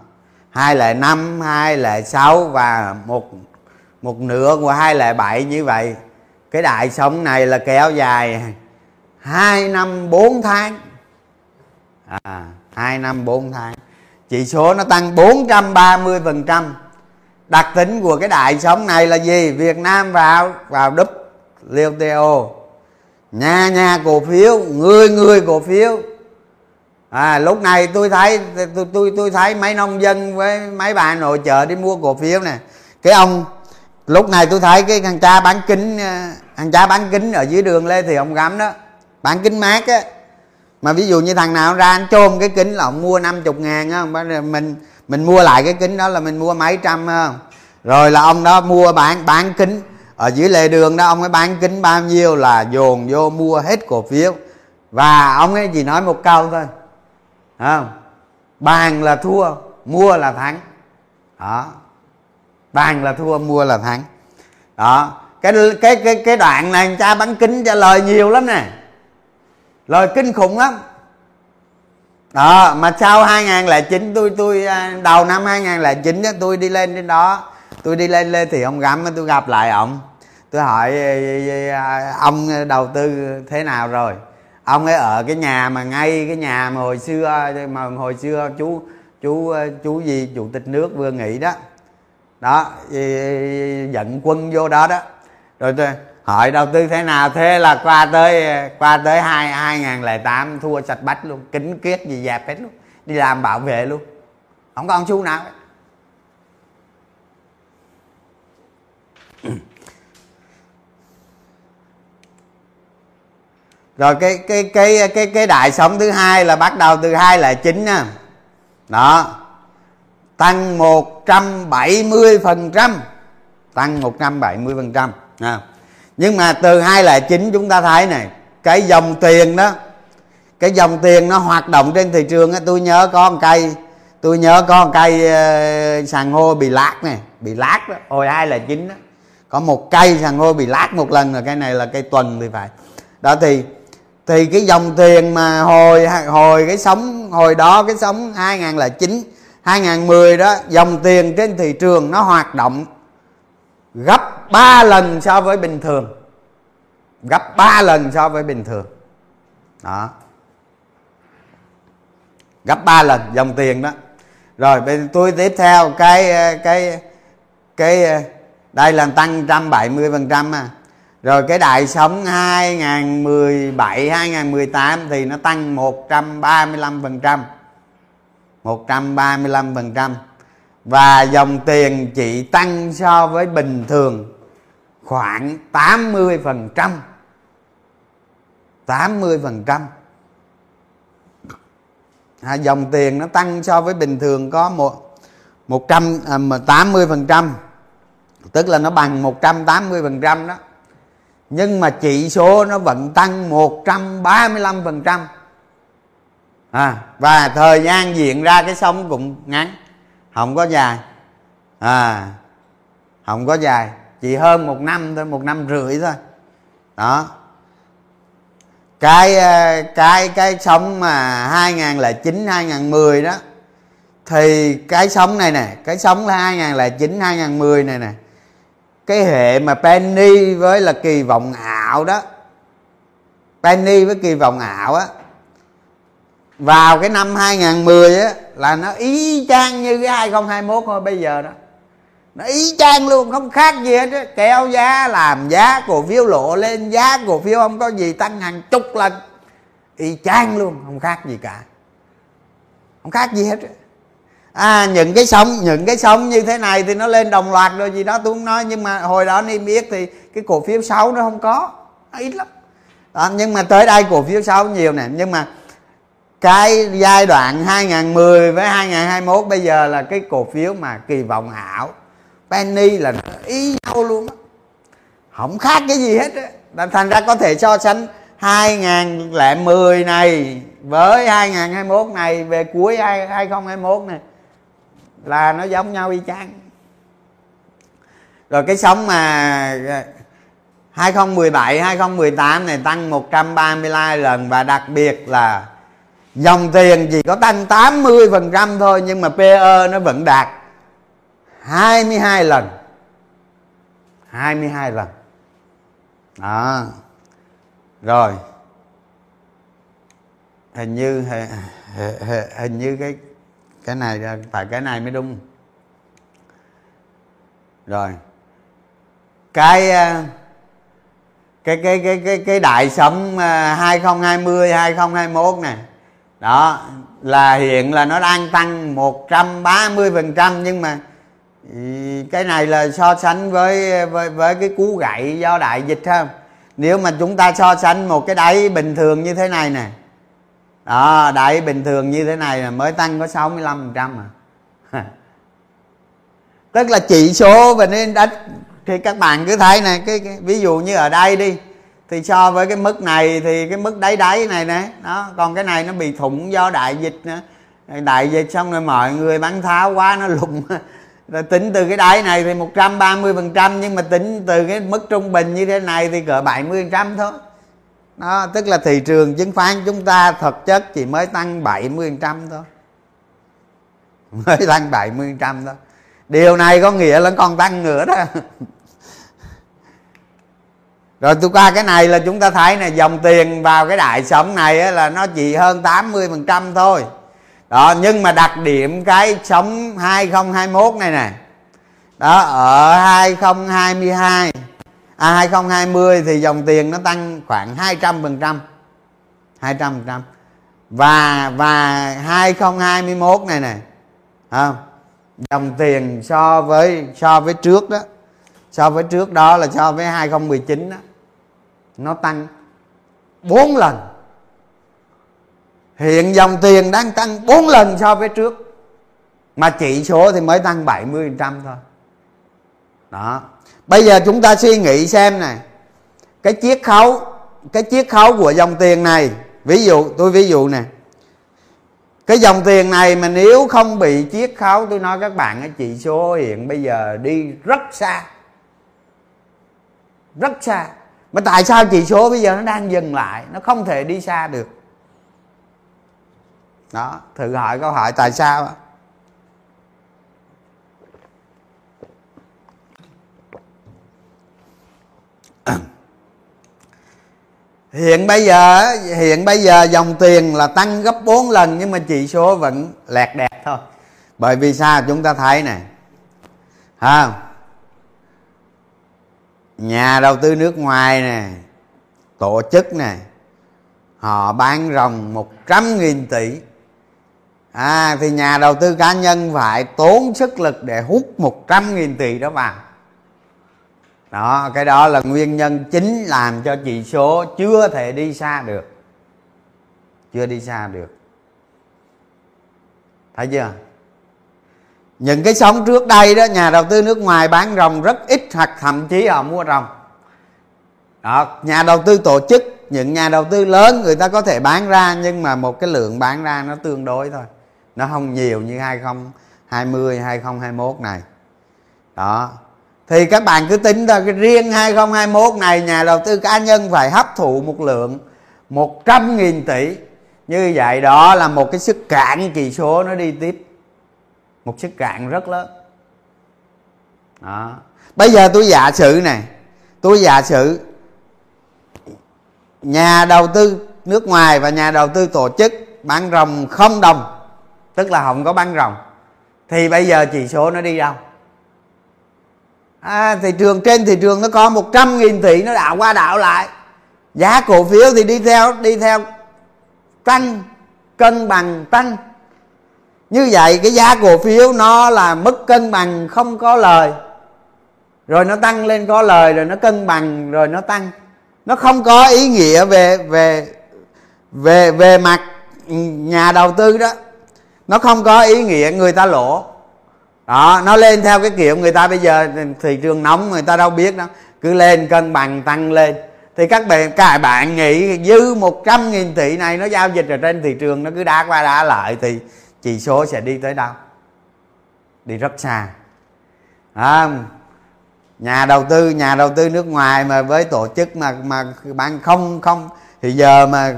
hai lệ năm, hai lệ sáu và một một nửa của hai lệ bảy như vậy. Cái đại sóng này là kéo dài 2 năm 4 tháng. À, 2 năm 4 tháng. Chỉ số nó tăng 430 phần trăm. Đặc tính của cái đại sống này là gì? Việt Nam vào vào đúp WTO nhà nhà cổ phiếu người người cổ phiếu. À lúc này tôi thấy tôi tôi tôi thấy mấy nông dân với mấy bà nội chợ đi mua cổ phiếu nè. Cái ông lúc này tôi thấy cái thằng cha bán kính ờ, thằng cha bán kính ở dưới đường lê thì ông gắm đó bán kính mát á. Mà ví dụ như thằng nào ra anh chôm cái kính là ông mua 50 ngàn, á mình mình mua lại cái kính đó là mình mua mấy trăm không? Rồi là ông đó mua bán bán kính. Ở dưới lề đường đó, ông ấy bán kính bao nhiêu là dồn vô mua hết cổ phiếu. Và ông ấy chỉ nói một câu thôi. Không? Bàn là thua, mua là thắng. Đó. Bàn là thua, mua là thắng. Đó. Cái cái cái cái đoạn này cha bán kính trả lời nhiều lắm nè lời kinh khủng lắm. Đó mà sau 2009 tôi tôi à, đầu năm 2009 đó, tôi đi lên trên đó. Tôi đi lên lên thì ông gắm tôi gặp lại ông. Tôi hỏi à, ông đầu tư thế nào rồi? Ông ấy ở cái nhà mà ngay cái nhà mà hồi xưa mà hồi xưa chú chú à, chú gì chủ tịch nước vừa nghỉ đó. Đó dẫn quân vô đó đó. Rồi tôi hỏi đầu tư thế nào? Thế là qua tới qua tới hai hai ngàn lẻ tám, thua sạch bách luôn, kính kiết gì dẹp hết luôn, đi làm bảo vệ luôn. Không còn xu nào. [clears throat] Rồi cái cái cái cái cái đại sống thứ hai là bắt đầu từ hai là chín nha. Đó. Tăng 170 phần trăm. Tăng 170 phần trăm. Nha nhưng mà từ hai là chín chúng ta thấy này cái dòng tiền đó cái dòng tiền nó hoạt động trên thị trường á tôi nhớ có một cây tôi nhớ có một cây uh, sàn hô bị lát này bị lát đó hồi hai là chín đó. Có một cây sàn hô bị lát một lần rồi cái này là cây tuần thì phải. Đó thì thì cái dòng tiền mà hồi hồi cái sống hồi đó cái sống 2009 2010 đó dòng tiền trên thị trường nó hoạt động gấp 3 lần so với bình thường. Gấp 3 lần so với bình thường. Đó. Gấp 3 lần dòng tiền đó. Rồi bên tôi tiếp theo, cái cái cái, đây là tăng 170 phần trăm à. Rồi cái đại sống 2017 2018 thì nó tăng 135 phần trăm. 135 phần trăm. Và dòng tiền chỉ tăng so với bình thường khoảng 80% 80% à, dòng tiền nó tăng so với bình thường có một 100 à, phần trăm. Tức là nó bằng 180% đó. Nhưng mà chỉ số nó vẫn tăng 135% à, và thời gian diễn ra cái sông cũng ngắn. Không có dài. À không có dài chỉ hơn một năm thôi, một năm rưỡi thôi. Đó. Cái ờ, cái cái sống mà 2009 2010 đó, thì cái sống này nè, cái sống là 2009 2010 này nè, cái hệ mà penny với là kỳ vọng ảo đó, penny với kỳ vọng ảo á, vào cái năm 2010 á, là nó ý chang như cái 2021 thôi, bây giờ đó nó ý chang luôn không khác gì hết kéo giá làm giá cổ phiếu lộ lên giá cổ phiếu không có gì tăng hàng chục lần. Y chang luôn không khác gì cả. Không khác gì hết à những cái sóng những cái sóng như thế này thì nó lên đồng loạt rồi gì đó tôi không nói nhưng mà hồi đó niêm yết thì cái cổ phiếu xấu nó không có nó ít lắm. Đó, nhưng mà tới đây cổ phiếu xấu nhiều nè nhưng mà cái giai đoạn 2010 với 2021 bây giờ là cái cổ phiếu mà kỳ vọng ảo penny là ý nhau luôn á. Không khác cái gì hết á. Thành ra có thể so sánh 2010 này với 2021 này, về cuối 2021 này, là nó giống nhau y chang. Rồi cái sóng mà ờ, 2017 2018 này tăng 132 lần và đặc biệt là dòng tiền chỉ có tăng 80% thôi nhưng mà PE nó vẫn đạt 22 lần. 22 lần. Đó. Rồi. Hình như hình, hình như cái cái này phải cái này mới đúng. Rồi. Cái ờ, cái cái cái cái cái đại sống 2020 2021 này. Đó. Là hiện là nó đang tăng 130 phần trăm nhưng mà cái này là so sánh với với với cái cú gậy do đại dịch không nếu mà chúng ta so sánh một cái đáy bình thường như thế này nè. Đó đáy bình thường như thế này là mới tăng có 65 phần trăm à. [laughs] Tức là chỉ số về nên đất thì các bạn cứ thấy này cái, cái ví dụ như ở đây đi thì so với cái mức này thì cái mức đáy đáy này nè đó còn cái này nó bị thủng do đại dịch nữa. Đại dịch xong rồi mọi người bán tháo quá nó lùng [laughs] rồi tính từ cái đáy này thì 130 phần trăm, nhưng mà tính từ cái mức trung bình như thế này thì cỡ 70 phần trăm thôi. Đó, tức là thị trường chứng khoán chúng ta thực chất chỉ mới tăng 70 phần trăm thôi. [laughs] Mới tăng 70 phần trăm thôi. Điều này có nghĩa là còn tăng nữa đó. [laughs] Rồi tôi qua cái này là chúng ta thấy này dòng tiền vào cái đại sống này là nó chỉ hơn 80 phần trăm thôi đó nhưng mà đặc điểm cái sống 2021 này này đó ở 2022 à 2020 thì dòng tiền nó tăng khoảng 200 phần trăm 200 phần trăm. Và và 2021 này này, không dòng tiền so với so với trước đó so với trước đó là so với 2019 đó nó tăng 4 lần hiện dòng tiền đang tăng 4 lần so với trước. Mà chỉ số thì mới tăng 70% thôi. Đó. Bây giờ chúng ta suy nghĩ xem này. Cái chiết khấu, cái chiết khấu của dòng tiền này, ví dụ, tôi ví dụ nè. Cái dòng tiền này mà nếu không bị chiết khấu, tôi nói các bạn, cái chỉ số hiện bây giờ đi rất xa. Rất xa. Mà tại sao chỉ số bây giờ nó đang dừng lại? Nó không thể đi xa được đó, thử hỏi câu hỏi tại sao [clears throat] hiện bây giờ hiện bây giờ dòng tiền là tăng gấp 4 lần, nhưng mà chỉ số vẫn lẹt đẹt thôi. Bởi vì sao? Chúng ta thấy này ha nhà đầu tư nước ngoài nè, tổ chức này họ bán ròng 100 nghìn tỷ à thì nhà đầu tư cá nhân phải tốn sức lực để hút 100 nghìn tỷ đó vào đó cái đó là nguyên nhân chính làm cho chỉ số chưa thể đi xa được. Chưa đi xa được. Thấy chưa? Những cái sóng trước đây đó nhà đầu tư nước ngoài bán rồng rất ít hoặc thậm chí họ mua rồng, đó nhà đầu tư tổ chức những nhà đầu tư lớn người ta có thể bán ra nhưng mà một cái lượng bán ra nó tương đối thôi nó không nhiều như 2020 2021 này. Đó. Thì các bạn cứ tính ra cái riêng 2021 này, nhà đầu tư cá nhân phải hấp thụ một lượng 100.000 tỷ. Như vậy đó là một cái sức cạn kỳ số nó đi tiếp. Một sức cạn rất lớn. Đó. Bây giờ tôi giả sử này. Tôi giả sử nhà đầu tư nước ngoài và nhà đầu tư tổ chức bán rồng không đồng tức là không có băng rồng. Thì bây giờ chỉ số nó đi đâu? À, thị trường trên thị trường nó có 100 nghìn tỷ nó đảo qua đảo lại. Giá cổ phiếu thì đi theo đi theo tăng cân bằng tăng. Như vậy cái giá cổ phiếu nó là mất cân bằng không có lời. Rồi nó tăng lên có lời rồi nó cân bằng rồi nó tăng. Nó không có ý nghĩa về về về về mặt nhà đầu tư đó nó không có ý nghĩa người ta lỗ. Đó nó lên theo cái kiểu người ta bây giờ thị trường nóng người ta đâu biết đâu cứ lên cân bằng tăng lên. Thì các bạn các bạn nghĩ dư 100 nghìn tỷ này nó giao dịch ở trên thị trường nó cứ đá qua đá lại thì chỉ số sẽ đi tới đâu? Đi rất xa. À, nhà đầu tư nhà đầu tư nước ngoài mà với tổ chức mà mà bạn không không. Thì giờ mà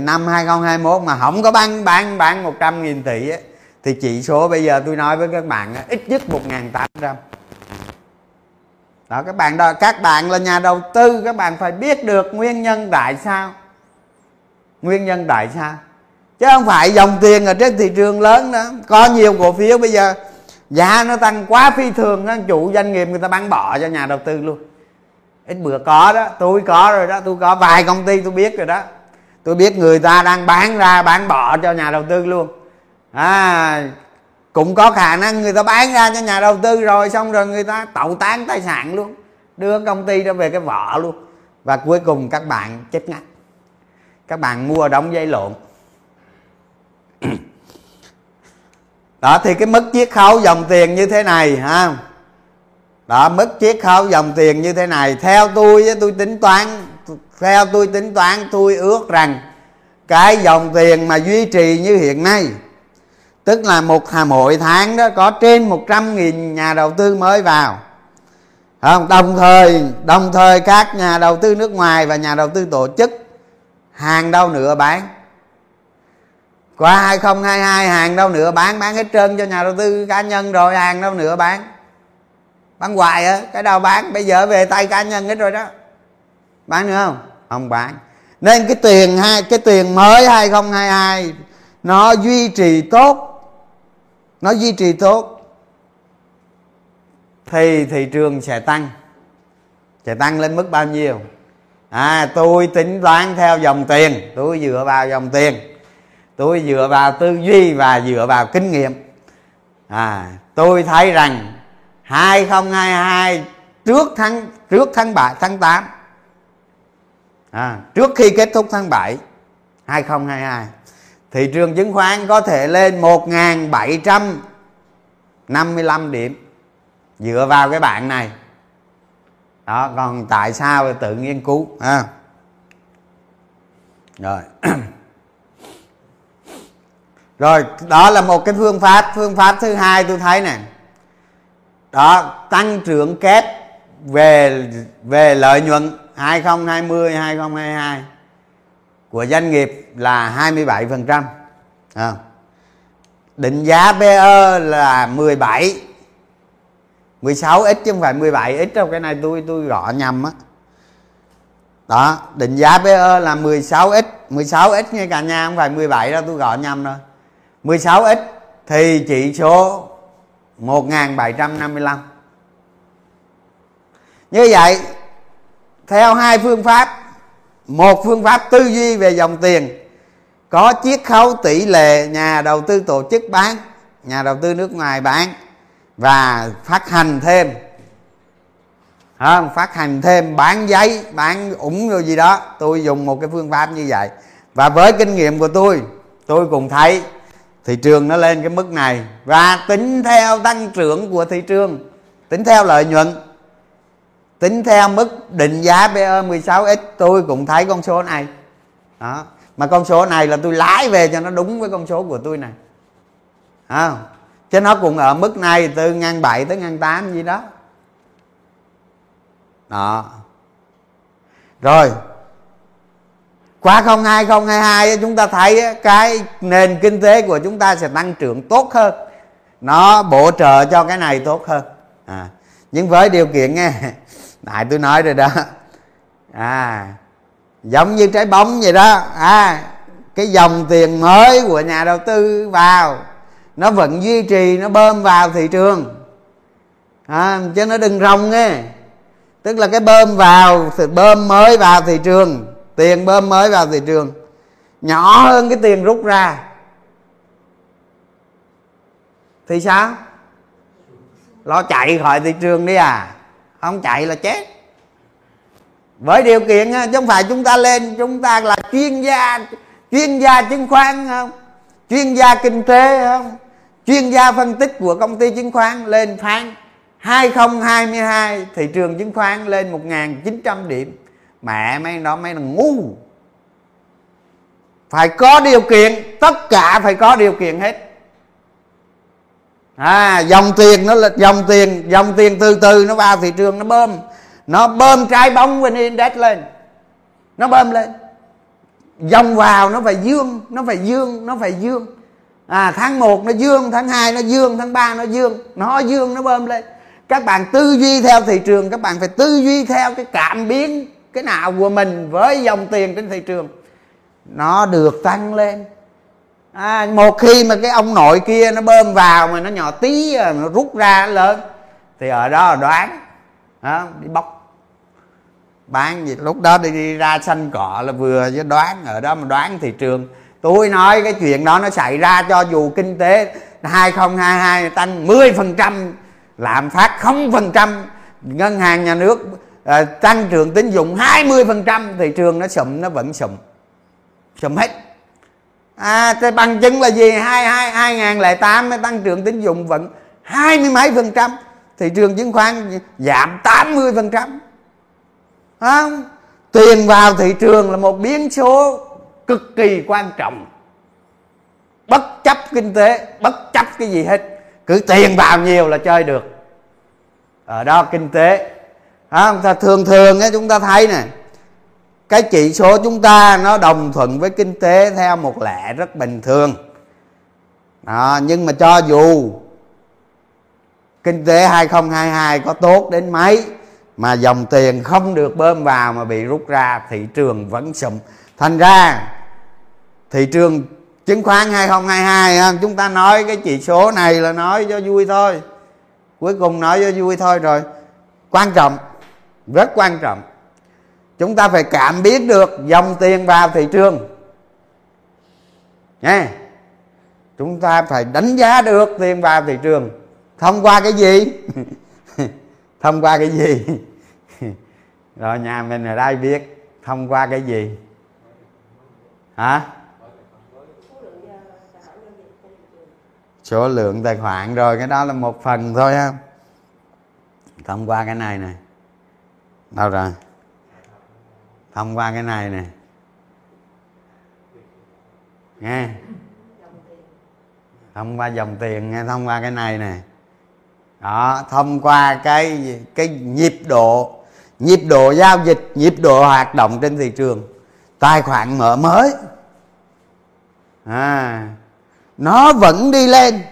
năm 2021 mà không có bán bán bán 100 nghìn tỷ ấy, thì chỉ số bây giờ tôi nói với các bạn ít nhất 1.800 đó các bạn đó các bạn là nhà đầu tư các bạn phải biết được nguyên nhân tại sao. Nguyên nhân tại sao? Chứ không phải dòng tiền ở trên thị trường lớn đó có nhiều cổ phiếu bây giờ giá nó tăng quá phi thường đó, chủ doanh nghiệp người ta bán bỏ cho nhà đầu tư luôn. Ít bữa có đó tôi có rồi đó tôi có vài công ty tôi biết rồi đó tôi biết người ta đang bán ra, bán bỏ cho nhà đầu tư luôn. À cũng có khả năng người ta bán ra cho nhà đầu tư rồi, xong rồi người ta tẩu tán tài sản luôn, đưa công ty ra về cái vỏ luôn. Và cuối cùng các bạn chết ngắt. Các bạn mua đóng dây lộn. [clears throat] Đó, thì cái mức chiết khấu dòng tiền như thế này, ha. Đó, mức chiết khấu dòng tiền như thế này. Theo tôi tôi tính toán theo tôi tính toán, tôi ước rằng cái dòng tiền mà duy trì như hiện nay, tức là một mỗi tháng đó, có trên 100 nghìn nhà đầu tư mới vào. Không, đồng thời đồng thời các nhà đầu tư nước ngoài và nhà đầu tư tổ chức hàng đâu nữa bán. Qua 2022 hàng đâu nữa bán bán hết trơn cho nhà đầu tư cá nhân rồi, hàng đâu nữa bán. Bán hoài á, cái đâu bán? Bây giờ về tay cá nhân hết rồi đó bán nữa không? Không bán. Nên cái tiền hai, cái tiền mới 2022 nó duy trì tốt. Nó duy trì tốt. Thì thị trường sẽ tăng. Sẽ tăng lên mức bao nhiêu? À tôi tính toán theo dòng tiền. Tôi dựa vào dòng tiền. Tôi dựa vào tư duy và dựa vào kinh nghiệm. À tôi thấy rằng 2022 trước tháng trước tháng 7 tháng 8 à, trước khi kết thúc tháng 7 2022 thị trường chứng khoán có thể lên 1.755 điểm dựa vào cái bạn này. Đó còn tại sao thì tự nghiên cứu ha. Rồi. [clears throat] Rồi đó là một cái phương pháp phương pháp thứ hai tôi thấy nè. Đó tăng trưởng kép về về lợi nhuận. 2020 2022 của doanh nghiệp là 27% à. Ờ. định giá PE là 17 16 ít chứ không phải 17 ít đâu, cái này tôi tôi gõ nhầm á. Đó, định giá PE là 16x 16x nghe cả nhà, không phải 17 đâu, tôi gọi nhầm rồi. 16x thì chỉ số 1755 như vậy theo hai phương pháp. Một phương pháp tư duy về dòng tiền. Có chiết khấu tỷ lệ nhà đầu tư tổ chức bán, nhà đầu tư nước ngoài bán và phát hành thêm. Không phát hành thêm, bán giấy, bán ủng rồi gì đó. Tôi dùng một cái phương pháp như vậy. Và với kinh nghiệm của tôi tôi cũng thấy thị trường nó lên cái mức này. Và tính theo tăng trưởng của thị trường, tính theo lợi nhuận tính theo mức định giá PE 16x tôi cũng thấy con số này. Đó. Mà con số này là tôi lái về cho nó đúng với con số của tôi này. À, chứ nó cũng ở mức này từ ngang bảy tới ngang tám gì đó. Đó. Rồi. Qua 2022 chúng ta thấy cái nền kinh tế của chúng ta sẽ tăng trưởng tốt hơn. Nó bổ trợ cho cái này tốt hơn. À, nhưng với điều kiện nghe đại tôi nói rồi đó. À giống như trái bóng vậy đó. À cái dòng tiền mới của nhà đầu tư vào nó vẫn duy trì nó bơm vào thị trường. À, chứ nó đừng rong nghe tức là cái bơm vào thì bơm mới vào thị trường tiền bơm mới vào thị trường. Nhỏ hơn cái tiền rút ra. Thì sao? Lo chạy khỏi thị trường đi à? Không chạy là chết. Với điều kiện chứ không phải chúng ta lên, chúng ta là chuyên gia chuyên gia chứng khoán không? Chuyên gia kinh tế không? Chuyên gia phân tích của công ty chứng khoán lên phán 2022 thị trường chứng khoán lên 1.900 điểm. Mẹ mấy đó mấy là ngu. Phải có điều kiện, tất cả phải có điều kiện hết à dòng tiền nó là dòng tiền dòng tiền từ từ, nó vào thị trường, nó bơm. Nó bơm trái bóng vn index lên. Nó bơm lên. Dòng vào nó phải dương, nó phải dương, nó phải dương. À tháng 1 nó dương, tháng 2 nó dương, tháng 3 nó dương. Nó dương, nó bơm lên. Các bạn tư duy theo thị trường, các bạn phải tư duy theo cái cảm biến, cái nào của mình với dòng tiền trên thị trường. Nó được tăng lên à, một khi mà cái ông nội kia nó bơm vào mà nó nhỏ tí à, nó rút ra lớn thì ở đó là đoán đó, đi bóc. Bán gì lúc đó đi, đi ra xanh cọ là vừa với đoán ở đó mà đoán thị trường. Tôi nói cái chuyện đó nó xảy ra cho dù kinh tế 2022 tăng 10% lạm phát 0% ngân hàng nhà nước à, tăng trưởng tín dụng 20% thị trường nó sụm nó vẫn sụm. Sụm hết à thế bằng chứng là gì? Hai hai hai ngàn lẻ tám tăng trưởng tín dụng vẫn hai mươi mấy phần trăm. Thị trường chứng khoán giảm 80 phần trăm. Không? Tiền vào thị trường là một biến số cực kỳ quan trọng. Bất chấp kinh tế bất chấp cái gì hết. Cứ tiền vào nhiều là chơi được. Ở đó kinh tế. Không? Thường thường ấy, chúng ta thấy này cái chỉ số chúng ta nó đồng thuận với kinh tế theo một lẽ rất bình thường. Đó, nhưng mà cho dù kinh tế 2022 có tốt đến mấy mà dòng tiền không được bơm vào mà bị rút ra thị trường vẫn sụm thành ra thị trường chứng khoán 2022 chúng ta nói cái chỉ số này là nói cho vui thôi. Cuối cùng nói cho vui thôi rồi. Quan trọng rất quan trọng chúng ta phải cảm biết được dòng tiền vào thị trường. Nha chúng ta phải đánh giá được tiền vào thị trường. Thông qua cái gì? [laughs] Thông qua cái gì? [laughs] Rồi nhà mình ở đây biết thông qua cái gì? Hả? Số lượng tài khoản rồi, cái đó là một phần thôi ha. Thông qua cái này này. Đâu rồi? Thông qua cái này nè. Nghe. Thông qua dòng tiền, nghe. Thông qua cái này nè. Đó, thông qua cái cái nhịp độ. Nhịp độ giao dịch, nhịp độ hoạt động trên thị trường. Tài khoản mở mới. À nó vẫn đi lên.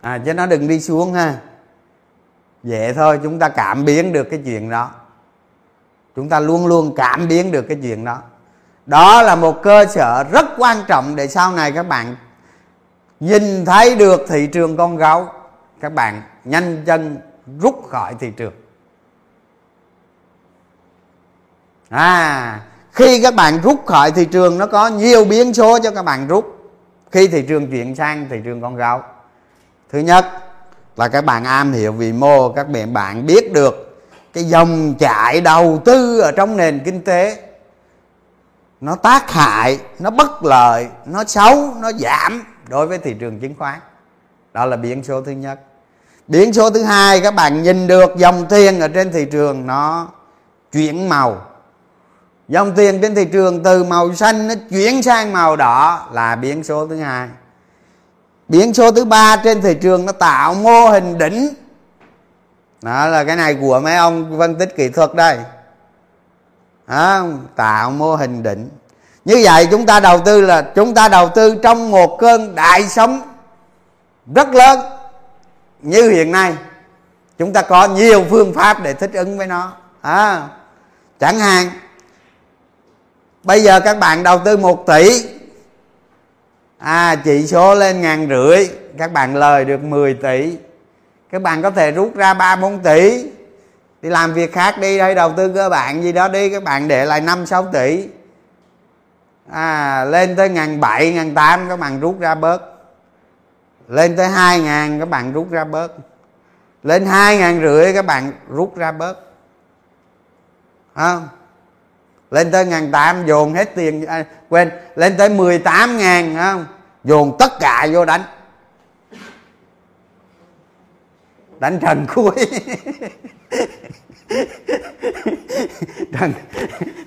À chứ nó đừng đi xuống ha. Vậy thôi, chúng ta cảm biến được cái chuyện đó chúng ta luôn luôn cảm biến được cái chuyện đó. Đó là một cơ sở rất quan trọng để sau này các bạn nhìn thấy được thị trường con gấu, các bạn nhanh chân rút khỏi thị trường. À khi các bạn rút khỏi thị trường, nó có nhiều biến số cho các bạn rút. Khi thị trường chuyển sang thị trường con gấu. Thứ nhất là các bạn am hiểu vị mô, các bạn bạn biết được cái dòng chảy đầu tư ở trong nền kinh tế, nó tác hại, nó bất lợi, nó xấu, nó giảm đối với thị trường chứng khoán. Đó là biến số thứ nhất. Biến số thứ hai, các bạn nhìn được dòng tiền ở trên thị trường, nó chuyển màu. Dòng tiền trên thị trường từ màu xanh nó chuyển sang màu đỏ là biến số thứ hai. Biến số thứ ba trên thị trường nó tạo mô hình đỉnh đó là cái này của mấy ông phân tích kỹ thuật đây. Đó, tạo mô hình định. Như vậy chúng ta đầu tư là chúng ta đầu tư trong một cơn đại sóng rất lớn như hiện nay. Chúng ta có nhiều phương pháp để thích ứng với nó. À, chẳng hạn bây giờ các bạn đầu tư một tỷ. À chỉ số lên ngàn rưỡi các bạn lời được 10 tỷ các bạn có thể rút ra ba bốn tỷ. Đi làm việc khác đi hay đầu tư cơ bản gì đó đi. Các bạn để lại năm sáu tỷ. À, lên tới ngàn bảy ngàn tám các bạn rút ra bớt. Lên tới hai ngàn các bạn rút ra bớt. Lên hai ngàn rưỡi các bạn rút ra bớt. Không lên tới ngàn tám dồn hết tiền à, quên lên tới 18 ngàn không dồn tất cả vô đánh. Đánh trần cuối. Trận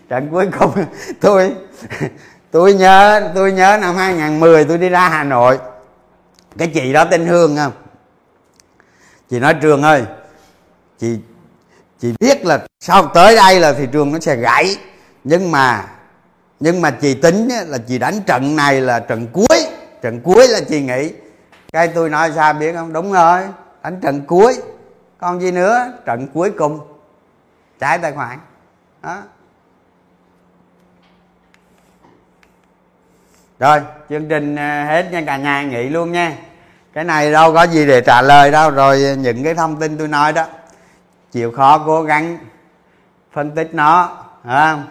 trận cuối cùng tôi tôi nhớ tôi nhớ năm 2010 tôi đi ra Hà Nội. Cái chị đó tên Hương không? Chị nói, Trường ơi, chị chị biết là sau tới đây là thị trường nó sẽ gãy. Nhưng mà nhưng mà chị tính là chị đánh trận này là trận cuối trận cuối là chị nghĩ cái tôi nói sao biết không? Đúng rồi đánh trận cuối. Còn gì nữa? Trận cuối cùng. Trái tài khoản. Đó. Rồi, chương trình à, hết nha, cả nhà nghỉ luôn nha. Cái này đâu có gì để trả lời đâu, rồi những cái thông tin tôi nói đó, chịu khó cố gắng phân tích nó không?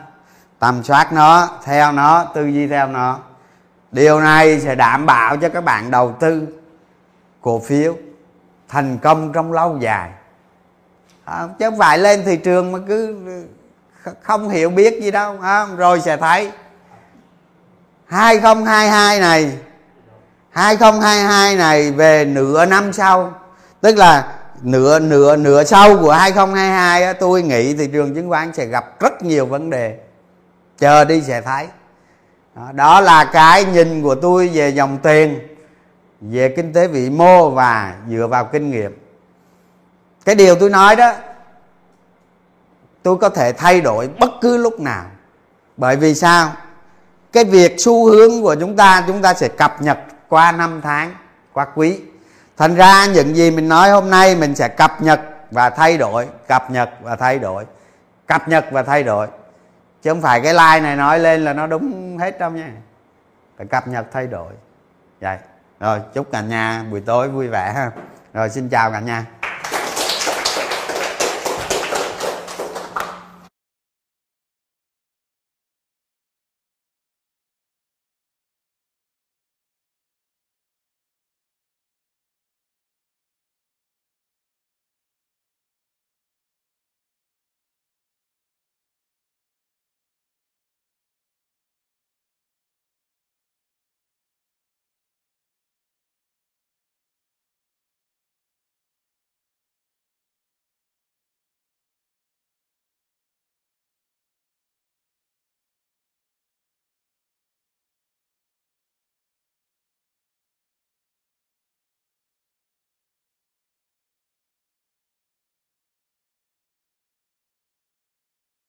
tầm soát nó, theo nó, tư duy theo nó. Điều này sẽ đảm bảo cho các bạn đầu tư cổ phiếu thành công trong lâu dài. À, chứ không phải lên thị trường mà cứ không hiểu biết gì đâu à, rồi sẽ thấy. 2022 này 2022 này về nửa năm sau tức là nửa nửa nửa sau của 2022 á, tôi nghĩ thị trường chứng khoán sẽ gặp rất nhiều vấn đề. Chờ đi sẽ thấy. Đó, đó là cái nhìn của tôi về dòng tiền về kinh tế vĩ mô và dựa vào kinh nghiệm. Cái điều tôi nói đó, tôi có thể thay đổi bất cứ lúc nào. Bởi vì sao? Cái việc xu hướng của chúng ta chúng ta sẽ cập nhật qua năm tháng, qua quý. Thành ra những gì mình nói hôm nay mình sẽ cập nhật và thay đổi, cập nhật và thay đổi, cập nhật và thay đổi. Chứ không phải cái like này nói lên là nó đúng hết đâu nha. Phải cập nhật thay đổi. Vậy rồi chúc cả nhà buổi tối vui vẻ ha. Rồi xin chào cả nhà.